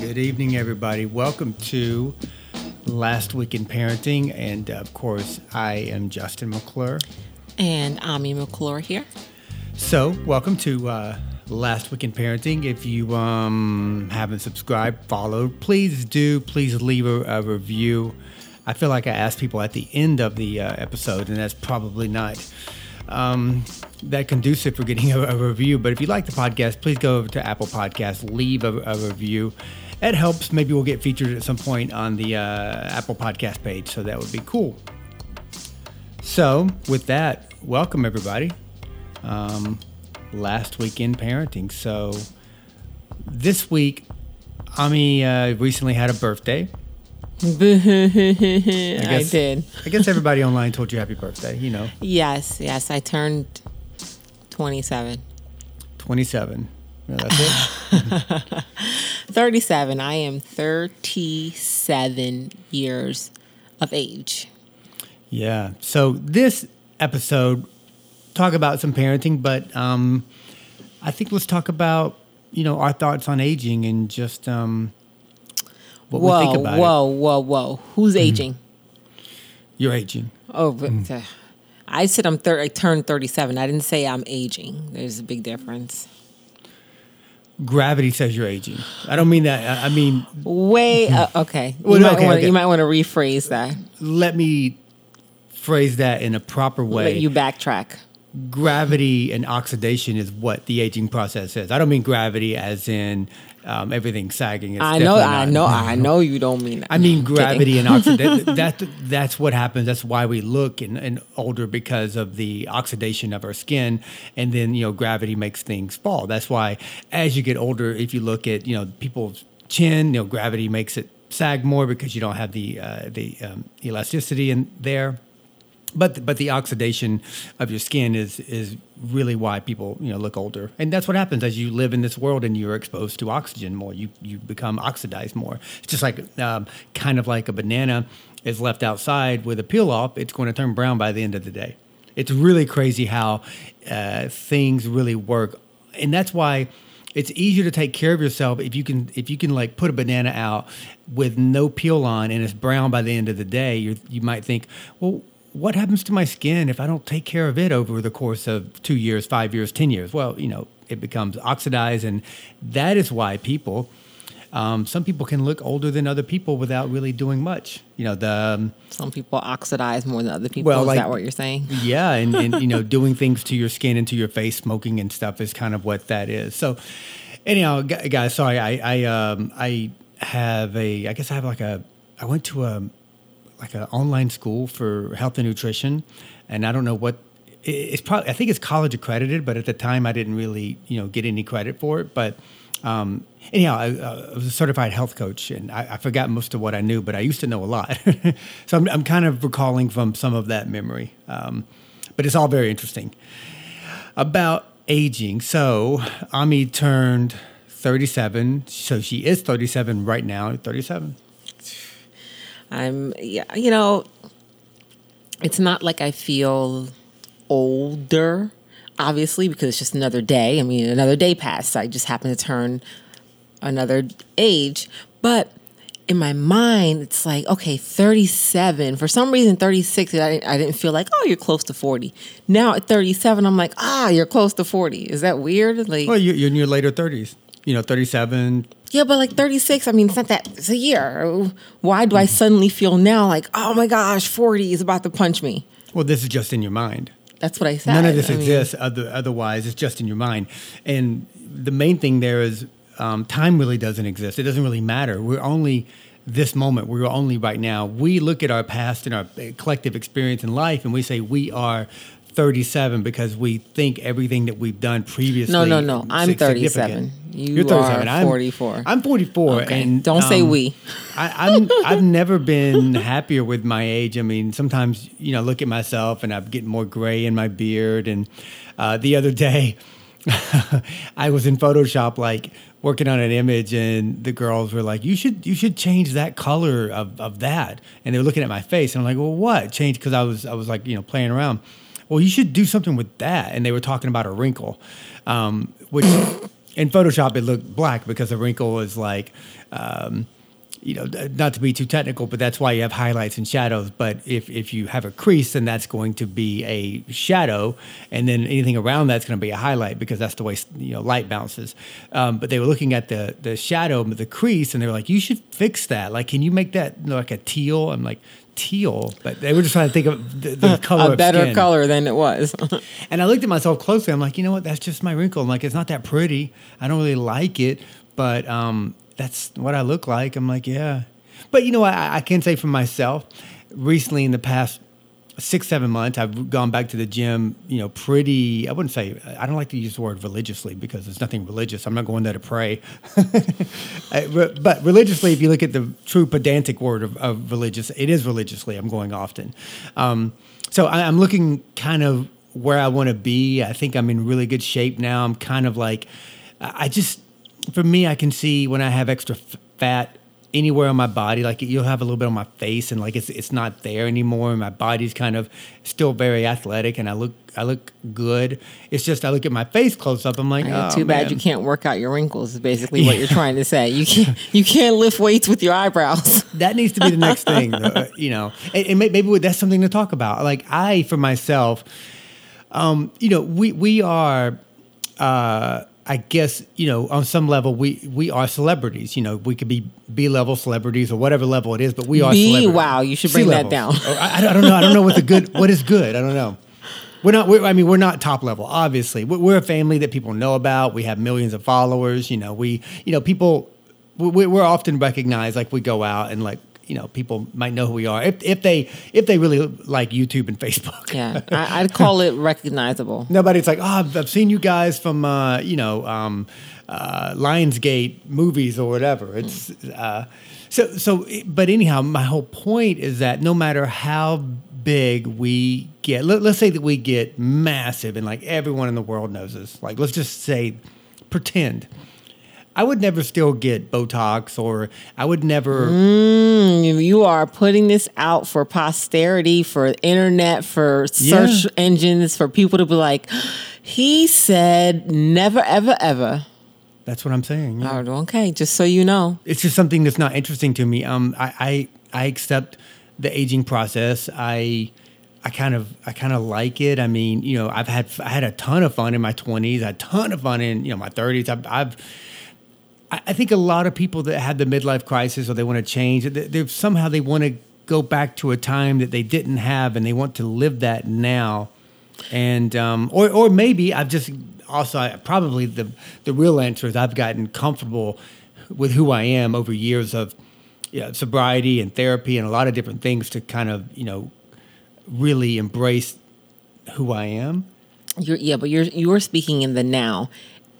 Good evening, everybody. Welcome to Last Week in Parenting. And of course, I am Justin McClure. And Ami McClure here. So, welcome to uh, Last Week in Parenting. If you um, haven't subscribed, followed, please do. Please leave a, a review. I feel like I asked people at the end of the uh, episode, and that's probably not um, that conducive for getting a, a, review. But if you like the podcast, please go over to Apple Podcasts, leave a, a review. It helps. Maybe we'll get featured at some point on the uh, Apple Podcast page, so that would be cool. So, with that, welcome everybody. Um, last week in parenting. So, this week, Ami uh, recently had a birthday. I, guess, I did. I guess everybody online told you happy birthday, you know. Yes, yes. I turned 27. 27. Yeah, that's it. 37. I am 37 years of age. Yeah. So this episode talk about some parenting, but um, I think let's talk about you know our thoughts on aging and just um, what whoa, we think about whoa, it. Whoa, whoa, whoa! Who's mm-hmm. aging? You're aging. Oh, mm. I said I'm thir- I turned 37. I didn't say I'm aging. There's a big difference. Gravity says you're aging. I don't mean that. I mean way. Uh, okay. Well, you, might okay, wanna, okay. you might want to rephrase that. Let me phrase that in a proper way. Let you backtrack gravity and oxidation is what the aging process is. I don't mean gravity as in um, everything sagging. It's I know, I know, I know you don't mean that. I mean gravity and oxidation. that, that, that's what happens. That's why we look and, and older because of the oxidation of our skin, and then you know gravity makes things fall. That's why as you get older, if you look at you know people's chin, you know gravity makes it sag more because you don't have the uh, the um, elasticity in there but but the oxidation of your skin is is really why people you know look older. And that's what happens as you live in this world and you're exposed to oxygen more. You you become oxidized more. It's just like um, kind of like a banana is left outside with a peel off it's going to turn brown by the end of the day. It's really crazy how uh, things really work. And that's why it's easier to take care of yourself if you can if you can like put a banana out with no peel on and it's brown by the end of the day. You you might think well what happens to my skin if I don't take care of it over the course of two years, five years, 10 years? Well, you know, it becomes oxidized. And that is why people, um, some people can look older than other people without really doing much. You know, the. Um, some people oxidize more than other people. Well, is like, that what you're saying? Yeah. And, and, you know, doing things to your skin and to your face, smoking and stuff is kind of what that is. So, anyhow, guys, sorry, I, I, um, I have a, I guess I have like a, I went to a, like an online school for health and nutrition, and I don't know what it's probably. I think it's college accredited, but at the time I didn't really you know get any credit for it. But um, anyhow, I, I, was a certified health coach, and I, I, forgot most of what I knew, but I used to know a lot. so I'm, I'm, kind of recalling from some of that memory. Um, but it's all very interesting about aging. So Ami turned 37, so she is 37 right now. 37. I'm, yeah, you know, it's not like I feel older, obviously, because it's just another day. I mean, another day passed. I just happened to turn another age. But in my mind, it's like, okay, 37. For some reason, 36, I, I didn't feel like, oh, you're close to 40. Now at 37, I'm like, ah, you're close to 40. Is that weird? Like, well, you're in your later 30s. You know, 37, yeah, but like 36, I mean, it's not that, it's a year. Why do I suddenly feel now like, oh my gosh, 40 is about to punch me? Well, this is just in your mind. That's what I said. None of this I exists mean, other, otherwise, it's just in your mind. And the main thing there is um, time really doesn't exist. It doesn't really matter. We're only this moment. We're only right now. We look at our past and our collective experience in life and we say we are 37 because we think everything that we've done previously. No, no, no. I'm 37. You are 37. I'm 44. I'm 44. Okay. And don't um, say we. I, I'm, I've never been happier with my age. I mean, sometimes, you know, look at myself and I'm getting more gray in my beard. And uh, the other day, I was in Photoshop, like working on an image, and the girls were like, "You should, you should change that color of, of that." And they were looking at my face, and I'm like, "Well, what? Change?" Because I was, I was like, you know, playing around well, you should do something with that. And they were talking about a wrinkle, um, which in Photoshop it looked black because the wrinkle was like. Um, you know, not to be too technical, but that's why you have highlights and shadows. But if, if you have a crease, then that's going to be a shadow, and then anything around that's going to be a highlight because that's the way you know light bounces. Um, but they were looking at the the shadow, the crease, and they were like, "You should fix that. Like, can you make that like a teal?" I'm like, teal, but they were just trying to think of the, the color, a better skin. color than it was. and I looked at myself closely. I'm like, you know what? That's just my wrinkle. I'm like, it's not that pretty. I don't really like it, but um, that's what I look like. I'm like, yeah. But you know, I, I can say for myself, recently in the past six, seven months, I've gone back to the gym, you know, pretty, I wouldn't say, I don't like to use the word religiously because there's nothing religious. I'm not going there to pray. but religiously, if you look at the true pedantic word of, of religious, it is religiously. I'm going often. Um, so I, I'm looking kind of where I want to be. I think I'm in really good shape now. I'm kind of like, I just, for me, I can see when I have extra f- fat anywhere on my body. Like you'll have a little bit on my face, and like it's it's not there anymore. And my body's kind of still very athletic, and I look I look good. It's just I look at my face close up. I'm like, oh, too bad you can't work out your wrinkles. Is basically what you're trying to say. You can't you can't lift weights with your eyebrows. That needs to be the next thing, though, you know. And, and maybe that's something to talk about. Like I, for myself, um, you know, we we are. Uh, I guess you know on some level we we are celebrities. You know, we could be B level celebrities or whatever level it is, but we are B, celebrities. wow, you should bring that C-levels. down. Oh, I, I don't know. I don't know what the good. What is good? I don't know. We're not. We're, I mean, we're not top level. Obviously, we're, we're a family that people know about. We have millions of followers. You know, we. You know, people. We, we're often recognized. Like we go out and like you know people might know who we are if, if they if they really like YouTube and Facebook. Yeah, I, I'd call it recognizable. Nobody's like, oh, I've, I've seen you guys from, uh, you know, um, uh, Lionsgate movies or whatever. It's uh, so so. But anyhow, my whole point is that no matter how big we get, let, let's say that we get massive and like everyone in the world knows us. Like, let's just say, pretend. I would never still get Botox, or I would never. Mm, you are putting this out for posterity, for internet, for search Yeah. engines, for people to be like, he said never, ever, ever. That's what I'm saying. yeah. Oh, okay, just so you know. it's just something that's not interesting to me. Um, I, I I accept the aging process. I I kind of I kind of like it. I mean, you know, I've had I had a ton of fun in my twenties, a ton of fun in you know my thirties. I've, I've I think a lot of people that had the midlife crisis or they want to change, they somehow they want to go back to a time that they didn't have and they want to live that now. And um, or or maybe I've just also I, probably the the real answer is I've gotten comfortable with who I am over years of you know, sobriety and therapy and a lot of different things to kind of you know really embrace who I am. You're, yeah, but you're you're speaking in the now.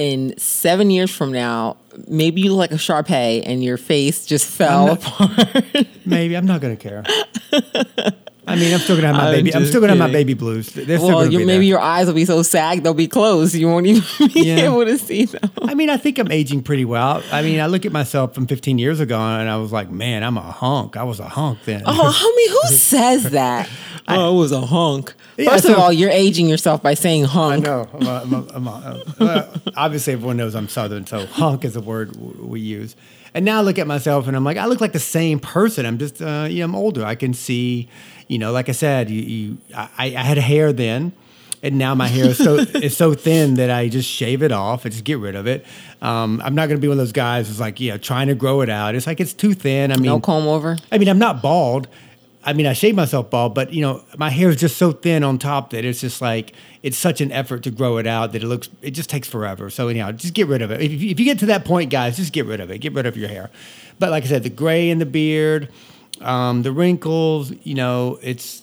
In seven years from now, maybe you look like a Shar Pei and your face just fell not- apart. Maybe I'm not gonna care. I mean, I'm still gonna have my I'm baby. I'm still gonna have my baby blues. They're well, gonna your, be maybe your eyes will be so sagged they'll be closed. You won't even be Yeah. able to see them. I mean, I think I'm aging pretty well. I mean, I look at myself from 15 years ago and I was like, man, I'm a hunk. I was a hunk then. Oh, homie, who says that? Oh, it was a hunk. Yeah, First of all, you're aging yourself by saying honk. I know. I'm a, I'm a, I'm a, uh, obviously, everyone knows I'm Southern, so hunk is a word w- we use. And now I look at myself and I'm like, I look like the same person. I'm just, uh, you know, I'm older. I can see, you know, like I said, you, you I, I had hair then, and now my hair is so is so thin that I just shave it off. I just get rid of it. Um, I'm not going to be one of those guys who's like, know, trying to grow it out. It's like it's too thin. I mean, No comb over. I mean, I'm not bald. I mean, I shave myself bald, but you know, my hair is just so thin on top that it's just like it's such an effort to grow it out that it looks it just takes forever. So anyhow, just get rid of it. If, you- if you get to that point, guys, just get rid of it. Get rid of your hair. But like I said, the gray in the beard, um, the wrinkles, you know, it's.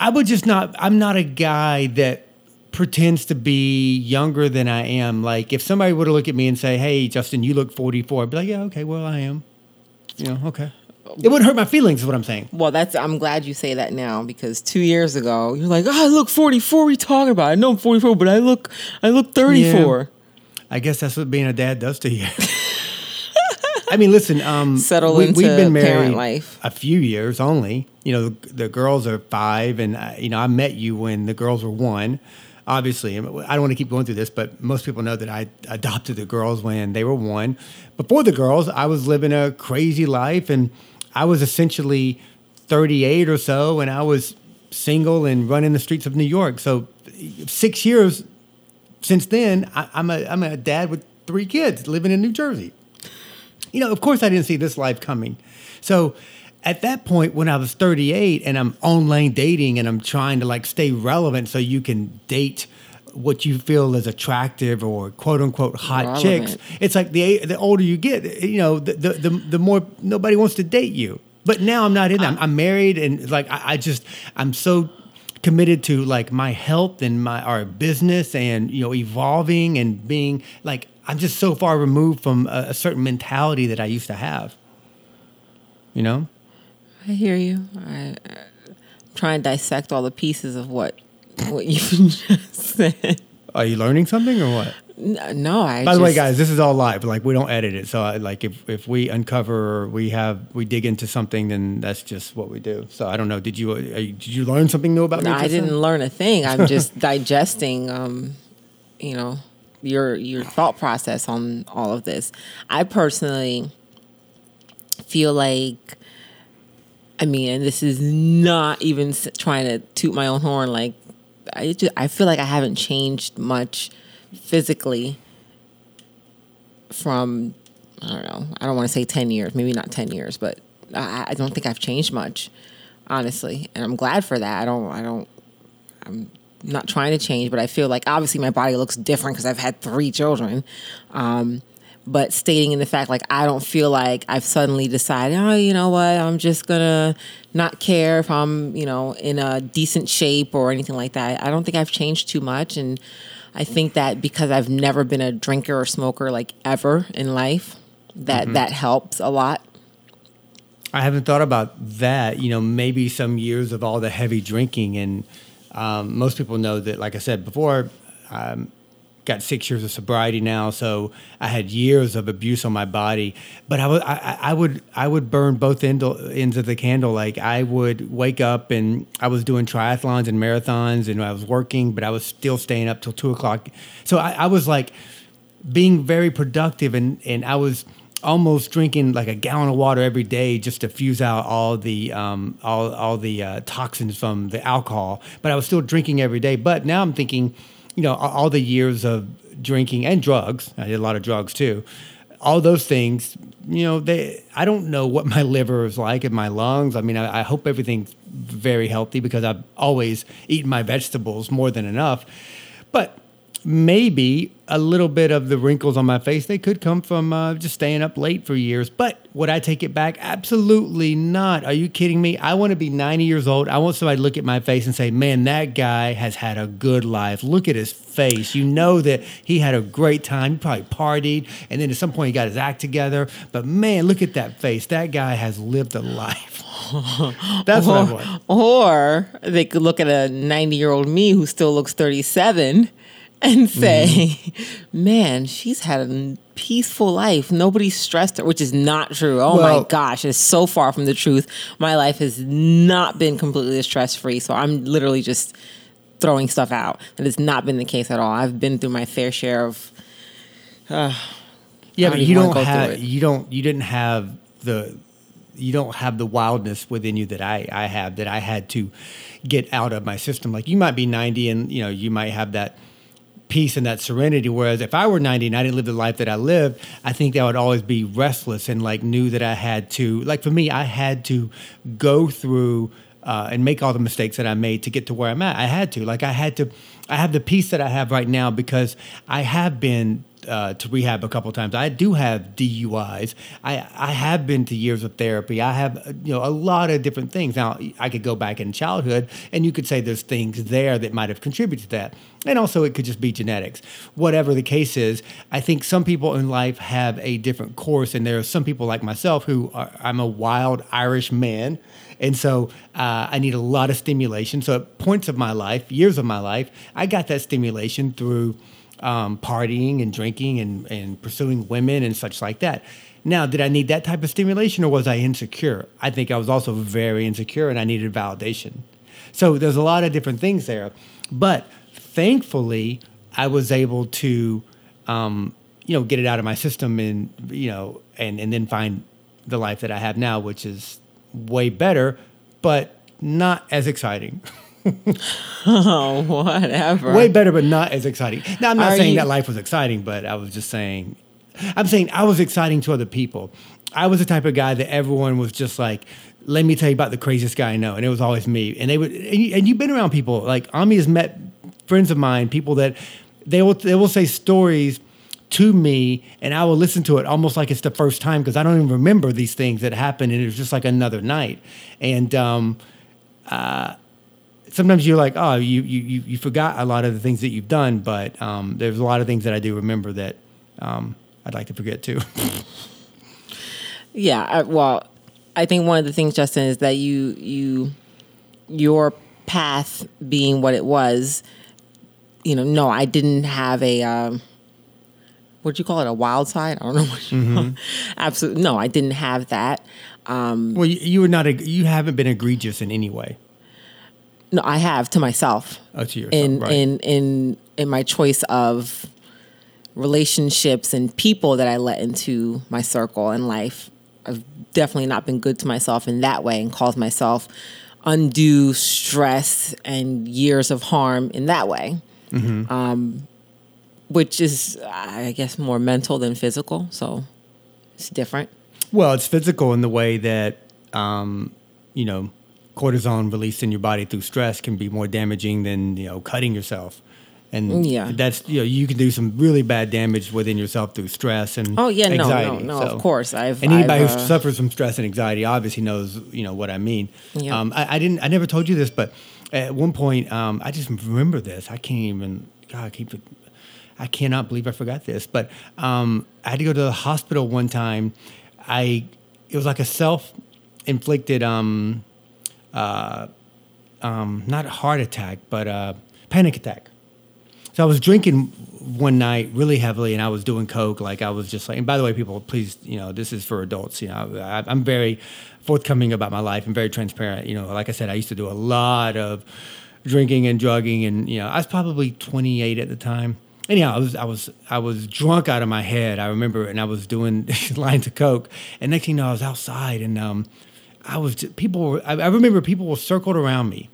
I would just not. I'm not a guy that pretends to be younger than I am. Like if somebody were to look at me and say, "Hey, Justin, you look 44," I'd be like, "Yeah, okay, well, I am." You know, okay. It wouldn't hurt my feelings, is what I'm saying. Well, that's. I'm glad you say that now because two years ago you're like, oh, I look 44. we talking about? I know I'm 44, but I look, I look 34. I guess that's what being a dad does to you. I mean, listen. Um, Settle we, into we've been married parent life. a few years only. You know, the, the girls are five, and uh, you know, I met you when the girls were one. Obviously, I don't want to keep going through this, but most people know that I adopted the girls when they were one. Before the girls, I was living a crazy life, and I was essentially 38 or so, and I was single and running the streets of New York. So, six years since then, I, I'm a I'm a dad with three kids living in New Jersey. You know, of course, I didn't see this life coming. So at that point when I was 38 and I'm online dating and I'm trying to like stay relevant so you can date what you feel is attractive or quote unquote hot relevant. chicks, it's like the the older you get, you know, the, the the, the more nobody wants to date you. But now I'm not in that. I'm, I'm married and like I, I just I'm so committed to like my health and my our business and you know evolving and being like I'm just so far removed from a, a certain mentality that I used to have. You know. I hear you. I, am trying to dissect all the pieces of what what you just said. Are you learning something or what? No, I. By the way, guys, this is all live. Like we don't edit it, so I, like if if we uncover or we have we dig into something, then that's just what we do. So I don't know. Did you, you did you learn something new about no, me? I didn't learn a thing. I'm just digesting. Um, you know, your your thought process on all of this. I personally feel like I mean, and this is not even trying to toot my own horn. Like, I just, I feel like I haven't changed much physically from I don't know. I don't want to say ten years, maybe not ten years, but I, I don't think I've changed much, honestly, and I'm glad for that. I don't. I don't. I'm not trying to change, but I feel like obviously my body looks different because I've had three children. Um, but stating in the fact like I don't feel like I've suddenly decided, oh, you know what, I'm just gonna not care if I'm, you know, in a decent shape or anything like that. I don't think I've changed too much and I think that because I've never been a drinker or smoker like ever in life, that mm-hmm. that helps a lot. I haven't thought about that. You know, maybe some years of all the heavy drinking, and um, most people know that. Like I said before, um, got six years of sobriety now, so I had years of abuse on my body. But I would I, I would I would burn both end, ends of the candle. Like I would wake up and I was doing triathlons and marathons, and I was working, but I was still staying up till two o'clock. So I, I was like being very productive, and and I was almost drinking like a gallon of water every day just to fuse out all the um, all all the uh, toxins from the alcohol. But I was still drinking every day. But now I'm thinking you know, all the years of drinking and drugs, I did a lot of drugs too. All those things, you know, they. I don't know what my liver is like and my lungs. I mean, I, I hope everything's very healthy because I've always eaten my vegetables more than enough. But maybe a little bit of the wrinkles on my face. They could come from uh, just staying up late for years but would i take it back? Absolutely not. Are you kidding me? I want to be 90 years old. I want somebody to look at my face and say man that guy has had a good life. Look at his face. You know that he had a great time. He probably partied and then at some point he got his act together. But man look at that face. That guy has lived a life. That's or, what i want. or they could look at a 90 year old me who still looks 37 and say, mm-hmm. man, she's had a peaceful life. Nobody stressed her, which is not true. Oh well, my gosh, it's so far from the truth. My life has not been completely stress free. So I'm literally just throwing stuff out. That has not been the case at all. I've been through my fair share of. Uh, yeah, but you don't have you don't you didn't have the you don't have the wildness within you that I I have that I had to get out of my system. Like you might be 90 and you know you might have that peace and that serenity. Whereas if I were 90 and I didn't live the life that I lived, I think that would always be restless and like knew that I had to, like for me, I had to go through uh, and make all the mistakes that I made to get to where I'm at. I had to, like, I had to, I have the peace that I have right now because I have been uh, to rehab a couple times. I do have DUIs. I I have been to years of therapy. I have you know a lot of different things. Now I could go back in childhood, and you could say there's things there that might have contributed to that, and also it could just be genetics. Whatever the case is, I think some people in life have a different course, and there are some people like myself who are, I'm a wild Irish man. And so uh, I need a lot of stimulation. So at points of my life, years of my life, I got that stimulation through um, partying and drinking and, and pursuing women and such like that. Now, did I need that type of stimulation or was I insecure? I think I was also very insecure and I needed validation. So there's a lot of different things there. But thankfully, I was able to, um, you know, get it out of my system and you know, and and then find the life that I have now, which is way better, but not as exciting. Oh, whatever. way better, but not as exciting. Now, I'm not Are saying you- that life was exciting, but I was just saying, I'm saying I was exciting to other people. I was the type of guy that everyone was just like, let me tell you about the craziest guy I know. And it was always me. And they would, and, you, and you've been around people like Ami has met friends of mine, people that they will, they will say stories to me and I will listen to it almost like it's the first time because I don't even remember these things that happened. And it was just like another night. And, um, sometimes you're like, oh, you, you you you forgot a lot of the things that you've done, but um, there's a lot of things that I do remember that um, I'd like to forget too. Yeah, I, well, I think one of the things, Justin, is that you you your path being what it was. You know, no, I didn't have a. Um, what'd you call it? A wild side? I don't know what you it. Absolutely, no, I didn't have that. well, you, you were not a, you haven't been egregious in any way. No, I have to myself. Oh, to yourself, in right. in in in my choice of relationships and people that I let into my circle in life. I've definitely not been good to myself in that way and caused myself undue stress and years of harm in that way. Mm-hmm. Um, which is, I guess, more mental than physical. So it's different. Well, it's physical in the way that um, you know cortisone released in your body through stress can be more damaging than you know cutting yourself. And Yeah. that's you know you can do some really bad damage within yourself through stress and Oh, yeah, no, no, anxiety. no, of course. I've- and anybody I've, who uh, suffers from stress and anxiety obviously knows you know what I mean. Yeah. Um, I, I didn't I never told you this, but at one point um, I just remember this. I can't even God I keep it. I cannot believe I forgot this, but um, I had to go to the hospital one time. I it was like a self inflicted um, uh, um, not heart attack, but panic attack. So I was drinking one night really heavily, and I was doing coke. Like I was just like, and by the way, people, please, you know, this is for adults. You know, I, I'm very forthcoming about my life and very transparent. You know, like I said, I used to do a lot of drinking and drugging, and you know, I was probably 28 at the time. Anyhow, I was I was I was drunk out of my head. I remember, and I was doing lines of coke, and next thing you know, I was outside, and um, I was just, people. Were, I, I remember people were circled around me,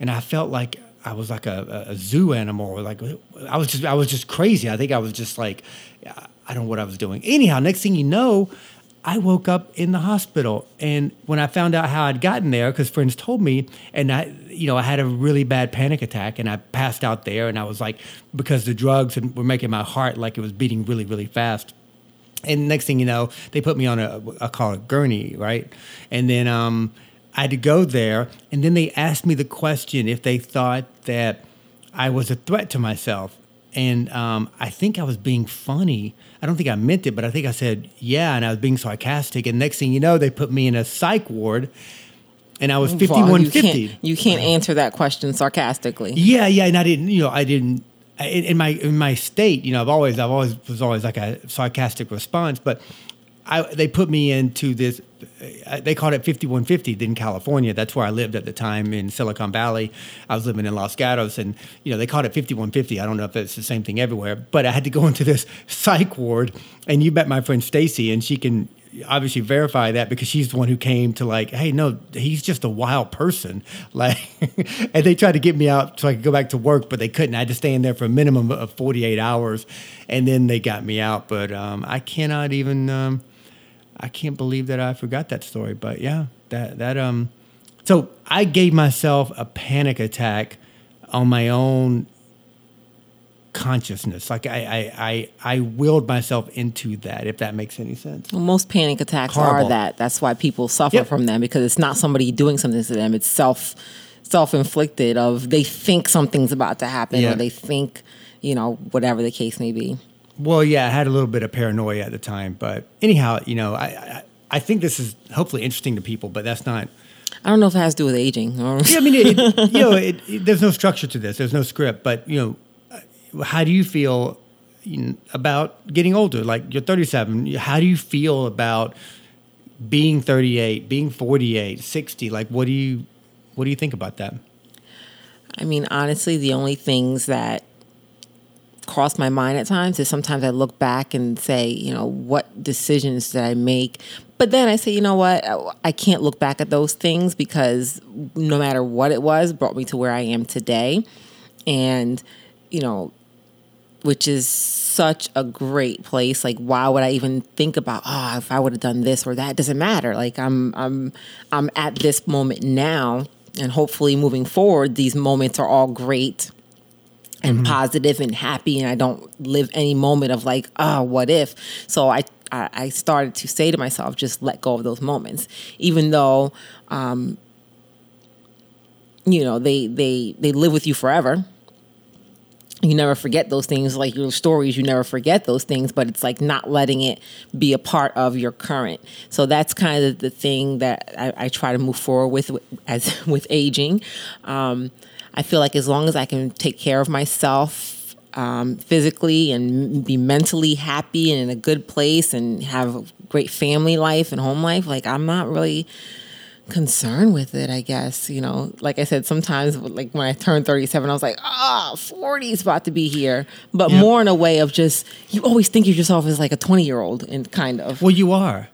and I felt like I was like a, a zoo animal, or like I was just I was just crazy. I think I was just like I don't know what I was doing. Anyhow, next thing you know, I woke up in the hospital, and when I found out how I'd gotten there, because friends told me, and I you know I had a really bad panic attack, and I passed out there, and I was like because the drugs were making my heart like it was beating really really fast. And next thing you know, they put me on a, I call it gurney, right? And then um, I had to go there. And then they asked me the question if they thought that I was a threat to myself. And um, I think I was being funny. I don't think I meant it, but I think I said, yeah. And I was being sarcastic. And next thing you know, they put me in a psych ward. And I was 5150. You can't, you can't answer that question sarcastically. Yeah, yeah, and I didn't, you know, I didn't in, my in my state, you know, I've always I've always was always like a sarcastic response, but I they put me into this. uh, They called it 5150 in California. That's where I lived at the time in Silicon Valley. I was living in Los Gatos, and you know they called it 5150. I don't know if it's the same thing everywhere, but I had to go into this psych ward. And you met my friend Stacy, and she can obviously verify that because she's the one who came to like, hey, no, he's just a wild person. Like, and they tried to get me out so I could go back to work, but they couldn't. I had to stay in there for a minimum of 48 hours, and then they got me out. But um, I cannot even, um, I can't believe that I forgot that story. But yeah, that that um, so I gave myself a panic attack on my own consciousness. Like I, I, I, I willed myself into that. If that makes any sense. Well, most panic attacks Horrible. are that. That's why people suffer Yep. from them because it's not somebody doing something to them. It's self self inflicted. Of they think something's about to happen, or they think, you know, whatever the case may be. Well, yeah, I had a little bit of paranoia at the time, but anyhow, you know, I, I, I think this is hopefully interesting to people, but that's not. I don't know if it has to do with aging. or- Yeah, I mean, it, it- you know, it, there's no structure to this. There's no script, but you know, how do you feel about getting older? Like you're 37. How do you feel about being 38, being 48, 60? Like, what do you, what do you think about that? I mean, honestly, the only things that cross my mind at times is sometimes I look back and say, you know, what decisions did I make? But then I say, you know what? I can't look back at those things because no matter what it was, brought me to where I am today. And, you know, which is such a great place. Like, why would I even think about, oh, if I would have done this or that? It doesn't matter. Like, I'm, I'm, I'm at this moment now, and hopefully, moving forward, these moments are all great and mm-hmm. positive and happy, and I don't live any moment of like, oh, what if? So I, I started to say to myself, just let go of those moments, even though, um, you know, they they they live with you forever you never forget those things like your stories you never forget those things but it's like not letting it be a part of your current. So that's kind of the thing that i, I try to move forward with as with aging. Um, i feel like as long as i can take care of myself um, physically and be mentally happy and in a good place and have a great family life and home life like i'm not really concern with it, I guess. You know, like I said, sometimes like when I turned 37, I was like, ah, oh, 40 is about to be here. But more in a way of just, you always think of yourself as like a 20 year old and kind of. Well, you are.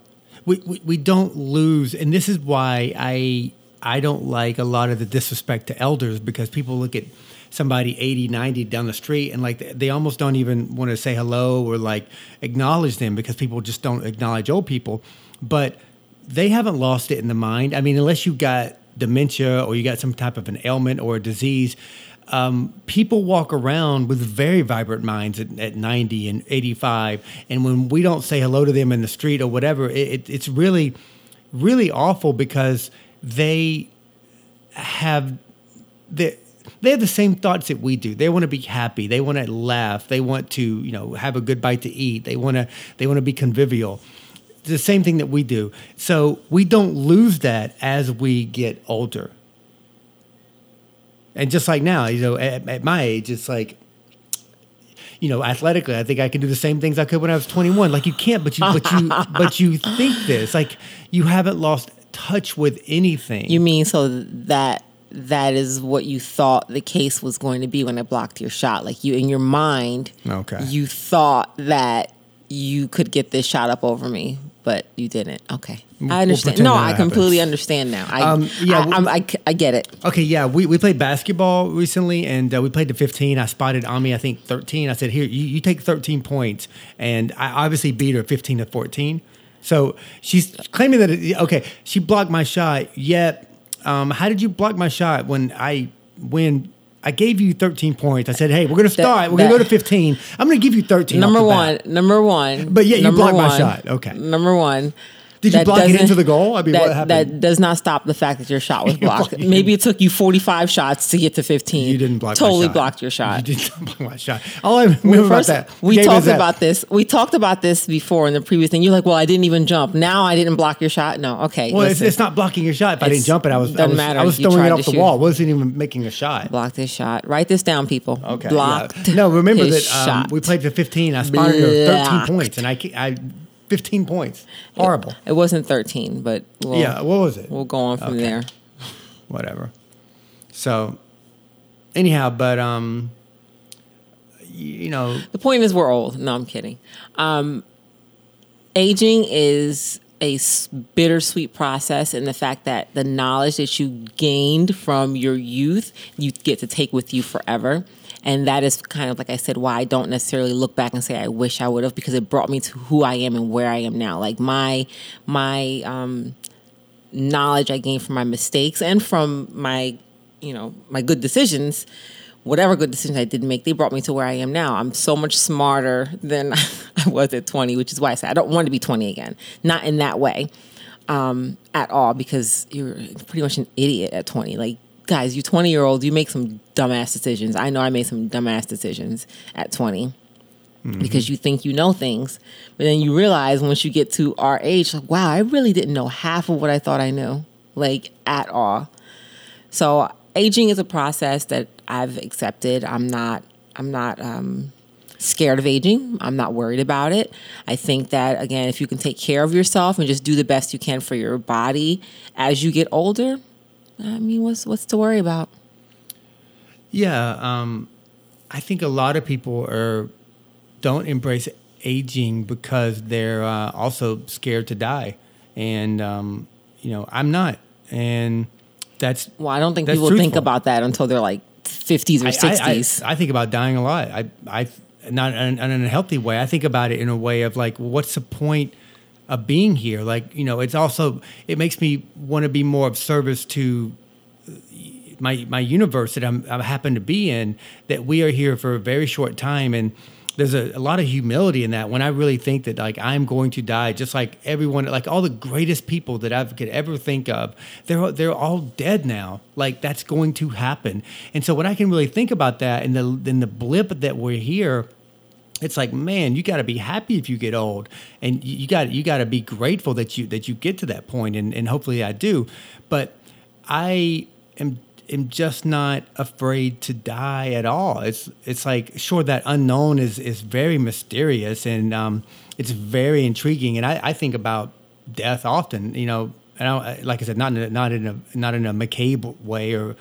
We, we, we don't lose. And this is why I, I don't like a lot of the disrespect to elders because people look at somebody 80, 90 down the street and like they almost don't even want to say hello or like acknowledge them because people just don't acknowledge old people. But they haven't lost it in the mind. I mean, unless you got dementia or you got some type of an ailment or a disease, um, people walk around with very vibrant minds at, at, 90 and 85. And when we don't say hello to them in the street or whatever, it, it, it's really, really awful because they have the they have the same thoughts that we do. They want to be happy. They want to laugh. They want to, you know, have a good bite to eat. They want to they want to be convivial the same thing that we do. So we don't lose that as we get older. And just like now, you know, at, at, my age, it's like, you know, athletically, I think I can do the same things I could when I was 21. Like you can't, but you, but you, but you think this, like you haven't lost touch with anything. You mean so that that is what you thought the case was going to be when I blocked your shot? Like you, in your mind, okay, you thought that you could get this shot up over me, but you didn't. Okay, I understand. We'll no, I completely happens. understand now. I, um, yeah, I, I, I, get it. Okay, yeah, we, we played basketball recently, and uh, we played to 15. I spotted Ami, I think 13. I said, "Here, you, you take 13 points," and I obviously beat her 15 to 14. So she's claiming that it, okay, she blocked my shot. Yet, um, how did you block my shot when I win I gave you 13 points. I said, hey, we're going to start. We're going to go to 15. I'm going to give you 13. Number one. Number one. But yeah, you blocked one, my shot. Okay. Number one. Did you block it into the goal? I mean, that, what happened? That does not stop the fact that your shot was blocked. Maybe it took you 45 shots to get to 15. You didn't block Totally blocked your shot. You didn't block my shot. All I remember First, about that. We talked about this. We talked about this before in the previous thing. You're like, well, I didn't even jump. Now I didn't block your shot. No, okay. Well, it's, it's, not blocking your shot. If I didn't jump it, I was, I was, I was throwing it off the shoot. wall. I wasn't even making a shot. Blocked his shot. Write this down, people. Okay. Blocked. Yeah. No, remember that um, we played to 15. I spotted her 13 points, and I, I 15 points. Horrible. It, it wasn't 13, but we'll, yeah, what was it? We'll go on from okay. there. Whatever. So, anyhow, but um, you know, the point is we're old. No, I'm kidding. Um, aging is a bittersweet process in the fact that the knowledge that you gained from your youth you get to take with you forever and that is kind of like I said why I don't necessarily look back and say I wish I would have because it brought me to who I am and where I am now. Like my my um, knowledge I gained from my mistakes and from my you know my good decisions whatever good decisions I did make, they brought me to where I am now. I'm so much smarter than I was at 20, which is why I said I don't want to be 20 again. Not in that way um, at all, because you're pretty much an idiot at 20. Like guys, you 20 year olds, you make some dumbass decisions. I know I made some dumbass decisions at 20 mm-hmm. because you think you know things. But then you realize once you get to our age, like, wow, I really didn't know half of what I thought I knew, like at all. So aging is a process that I've accepted. I'm not, I'm not, um, scared of aging. I'm not worried about it. I think that, again, if you can take care of yourself and just do the best you can for your body as you get older, I mean, what's what's to worry about? Yeah, um, I think a lot of people are don't embrace aging because they're uh, also scared to die, and um, you know I'm not, and that's Well, I don't think people think about that until they're like 50s or I- I- 60s. I, I think about dying a lot. I, I, not in, in a healthy way. I think about it in a way of like, what's the point of being here? Like, you know, it's also it makes me want to be more of service to my my universe that I'm I happen to be in. That we are here for a very short time, and there's a, a lot of humility in that. When I really think that like I'm going to die, just like everyone, like all the greatest people that I could ever think of, they're they're all dead now. Like that's going to happen. And so when I can really think about that, and the in the blip that we're here it's like man you got to be happy if you get old and you got you got to be grateful that you that you get to that point and, and hopefully i do but i am am just not afraid to die at all it's it's like sure that unknown is is very mysterious and um it's very intriguing and i i think about death often you know and I, like i said not in a, not in a not in a macabre way or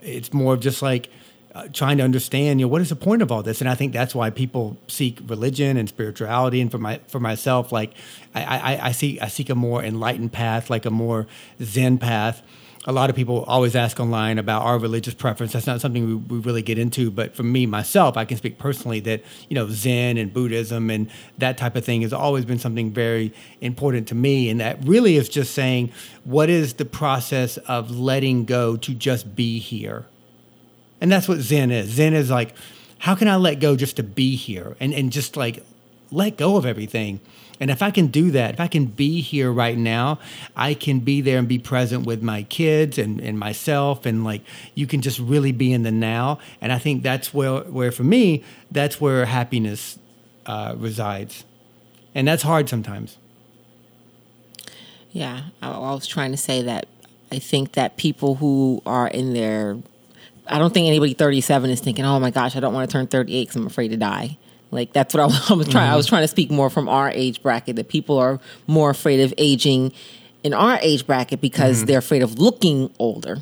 it's more of just like uh, trying to understand, you know, what is the point of all this? And I think that's why people seek religion and spirituality. And for my for myself, like I, I, I seek I seek a more enlightened path, like a more Zen path. A lot of people always ask online about our religious preference. That's not something we, we really get into, but for me myself, I can speak personally that you know Zen and Buddhism and that type of thing has always been something very important to me. And that really is just saying, what is the process of letting go to just be here? And that's what Zen is. Zen is like, how can I let go just to be here and, and just like let go of everything? And if I can do that, if I can be here right now, I can be there and be present with my kids and, and myself. And like, you can just really be in the now. And I think that's where, where for me, that's where happiness uh, resides. And that's hard sometimes. Yeah, I, I was trying to say that I think that people who are in their, I don't think anybody 37 is thinking, oh my gosh, I don't want to turn 38 because I'm afraid to die. Like that's what I was, I was trying. I was mm-hmm. trying to speak more from our age bracket that people are more afraid of aging in our age bracket because mm-hmm. they're afraid of looking older.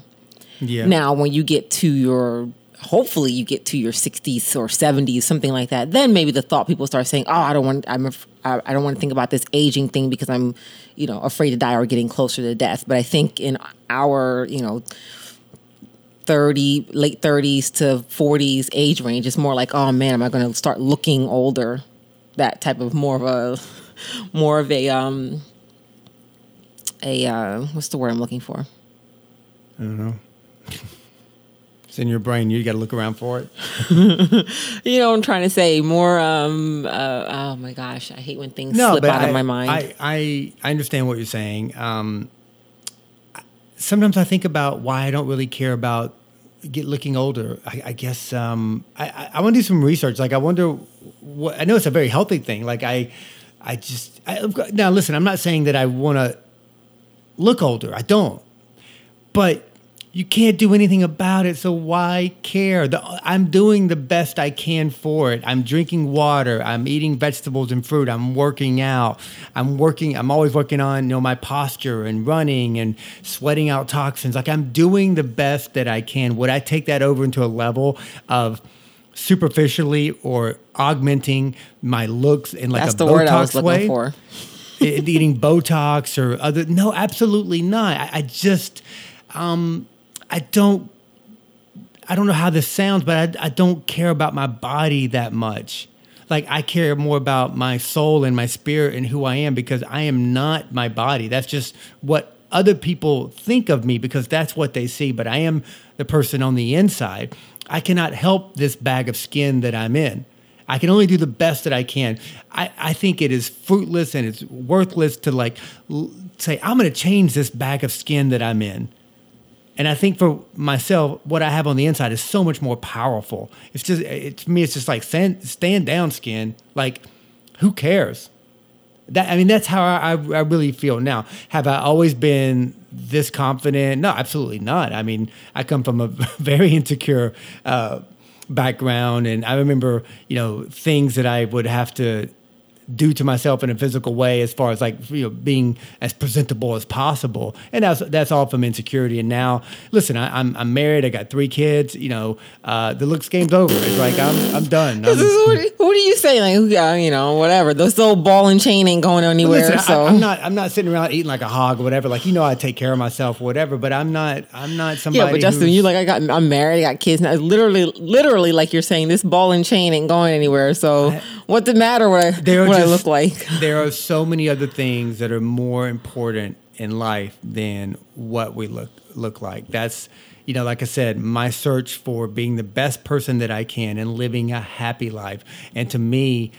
Yeah. Now, when you get to your, hopefully you get to your 60s or 70s, something like that, then maybe the thought people start saying, "Oh, I don't want, I'm, I I don't want to think about this aging thing because I'm, you know, afraid to die or getting closer to death." But I think in our, you know, 30, late 30s to 40s age range, it's more like, "Oh man, am I going to start looking older?" That type of more of a, more of a, um, a uh, what's the word I'm looking for? I don't know. It's in your brain. You got to look around for it. You know, what I'm trying to say more. Um, uh, oh my gosh, I hate when things slip out I, of my mind. I, I, I understand what you're saying. Um, sometimes I think about why I don't really care about get looking older. I, I guess um, I, I, want to do some research. Like I wonder what I know it's a very healthy thing. Like I, I just I, now listen. I'm not saying that I want to look older. I don't, but you can't do anything about it. So why care? The, I'm doing the best I can for it. I'm drinking water. I'm eating vegetables and fruit. I'm working out. I'm working. I'm always working on you know my posture and running and sweating out toxins. Like I'm doing the best that I can. Would I take that over into a level of superficially or augmenting my looks in like That's a the Botox word I was looking way? for. eating Botox or other. No, absolutely not. I, I just, um, I don't, I don't know how this sounds, but I, I don't care about my body that much. Like I care more about my soul and my spirit and who I am because I am not my body. That's just what other people think of me because that's what they see. But I am the person on the inside. I cannot help this bag of skin that I'm in. I can only do the best that I can. I, I think it is fruitless and it's worthless to like l- say, I'm going to change this bag of skin that I'm in. And I think for myself, what I have on the inside is so much more powerful. It's just, it, to me, it's just like stand, stand down skin. Like, who cares? That I mean, that's how I, I, really feel now. Have I always been this confident? No, absolutely not. I mean, I come from a very insecure uh, background, and I remember, you know, things that I would have to do to myself in a physical way as far as like you know being as presentable as possible. And that's that's all from insecurity. And now listen I, am I'm, I'm married. I got three kids. You know uh, the looks game's over. It's like I'm I'm done. I'm, what, what, are you saying like yeah you know whatever. This little ball and chain ain't going anywhere listen, so. I, am not I'm not sitting around eating like a hog or whatever. Like you know I take care of myself or whatever but I'm not I'm not somebody yeah but Justin you like I got I'm married I got kids. Now literally literally like you're saying this ball and chain ain't going anywhere so I, what's the matter what I, what I look like there are so many other things that are more important in life than what we look look like. That's you know, like I said, my search for being the best person that I can and living a happy life. And to me,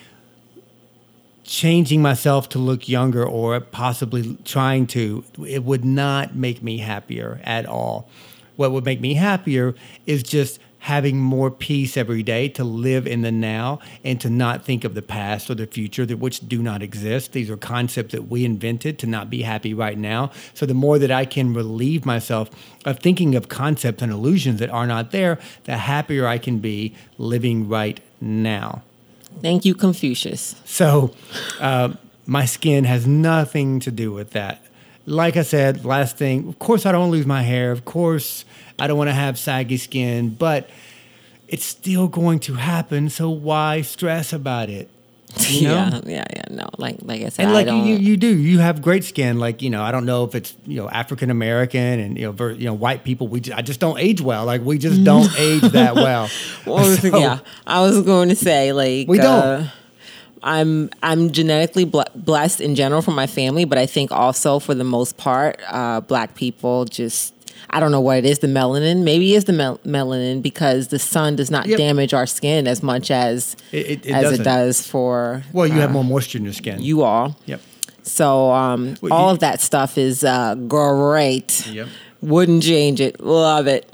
changing myself to look younger or possibly trying to, it would not make me happier at all. What would make me happier is just having more peace every day to live in the now and to not think of the past or the future that which do not exist. These are concepts that we invented to not be happy right now. So the more that i can relieve myself of thinking of concepts and illusions that are not there the happier i can be living right now. Thank you confucius. So uh, my skin has nothing to do with that. Like i said last thing of course i don't lose my hair. Of course I don't want to have saggy skin, but it's still going to happen. So why stress about it? You know? yeah, yeah, yeah. No, like like I said, and like you, you do, you have great skin. Like you know, I don't know if it's you know African American and you know ver, you know white people. We just, I just don't age well. Like we just don't age that well. well so, yeah, I was going to say like we don't. Uh, I'm I'm genetically blessed in general from my family, but I think also for the most part, uh, black people just I don't know what it is, the melanin. Maybe it's the mel- melanin because the sun does not yep. damage our skin as much as it, it, it as doesn't. it does for. Well, you uh, have more moisture in your skin. You all. Yep. So um, well, all you, of that stuff is uh, great. Yep. Wouldn't change it. Love it.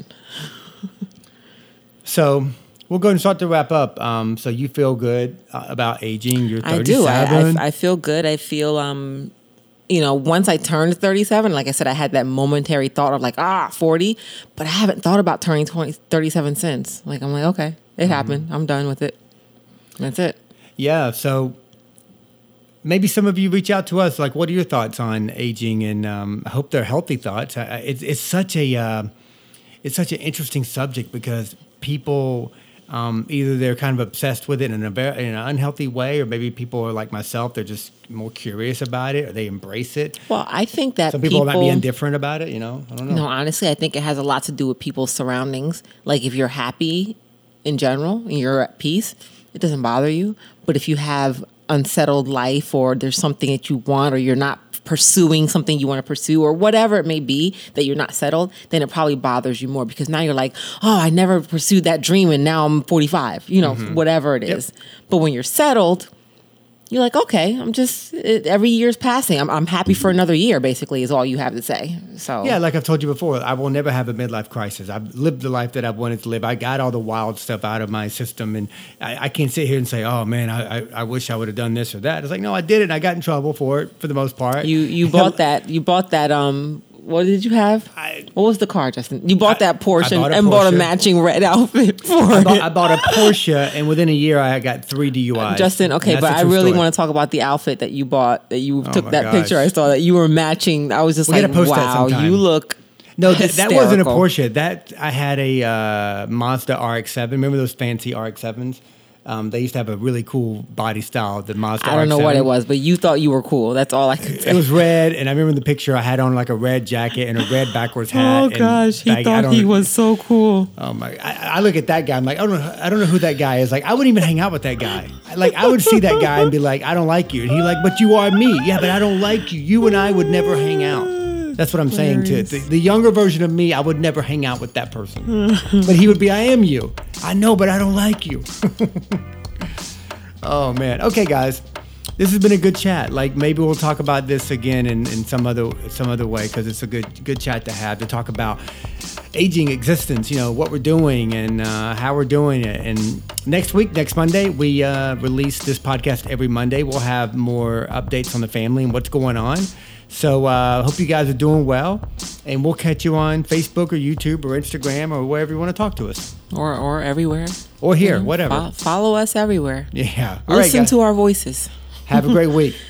so we'll go and start to wrap up. Um, so you feel good uh, about aging? You're 37. I do. I, I, I, feel good. I feel um, you know, once I turned 37, like I said, I had that momentary thought of like, ah, 40, but I haven't thought about turning 20, 37 since. Like, I'm like, okay, it mm-hmm. happened. I'm done with it. That's it. Yeah. So maybe some of you reach out to us. Like, what are your thoughts on aging? And um, I hope they're healthy thoughts. It's, it's such a, uh, it's such an interesting subject because people, um, either they're kind of obsessed with it in a very, in an unhealthy way, or maybe people are like myself; they're just more curious about it, or they embrace it. Well, I think that some people, people might be indifferent about it. You know, I don't know. No, honestly, I think it has a lot to do with people's surroundings. Like if you're happy in general and you're at peace, it doesn't bother you. But if you have unsettled life, or there's something that you want, or you're not pursuing something you want to pursue or whatever it may be that you're not settled, then it probably bothers you more because now you're like, oh, I never pursued that dream and now I'm 45, you know, mm-hmm. whatever it is. Yep. But when you're settled, you're like, okay, I'm just it, every year's passing. I'm, I'm happy for another year. Basically, is all you have to say. So yeah, like I've told you before, I will never have a midlife crisis. I've lived the life that I've wanted to live. I got all the wild stuff out of my system, and I, I can't sit here and say, oh man, I, I, I wish I would have done this or that. It's like no, I did it. I got in trouble for it for the most part. You you bought that. You bought that. Um, what did you have? I, what was the car, Justin? You bought I, that Porsche bought and Porsche. bought a matching red outfit for I bought, it. I bought a Porsche, and within a year, I got three DUIs. Justin, okay, but I really want to talk about the outfit that you bought. That you oh took that gosh. picture. I saw that you were matching. I was just we like, wow, you look. No, th- that wasn't a Porsche. That I had a uh, Mazda RX-7. Remember those fancy RX-7s? Um, they used to have a really cool body style, the Mazda. I don't know what it was, but you thought you were cool. That's all I could say. It was red, and I remember the picture I had on like a red jacket and a red backwards hat. Oh gosh, he thought he was so cool. Oh my! I, I, look at that guy. I'm like, I don't know. I don't know who that guy is. Like, I wouldn't even hang out with that guy. Like, I would see that guy and be like, I don't like you, and he like, but you are me. Yeah, but I don't like you. You and I would never hang out. That's what I'm saying too. the, the, younger version of me. I would never hang out with that person, but he would be. I am you. I know, but I don't like you. Oh man. Okay, guys. This has been a good chat. Like maybe we'll talk about this again in, in some other some other way because it's a good good chat to have to talk about aging existence. You know what we're doing and uh, how we're doing it. And next week, next Monday, we uh, release this podcast every Monday. We'll have more updates on the family and what's going on. So I uh, hope you guys are doing well, and we'll catch you on Facebook or YouTube or Instagram or wherever you want to talk to us. Or or everywhere. Or here, whatever. follow us everywhere. Yeah. All Listen right, to our voices. Have a great week.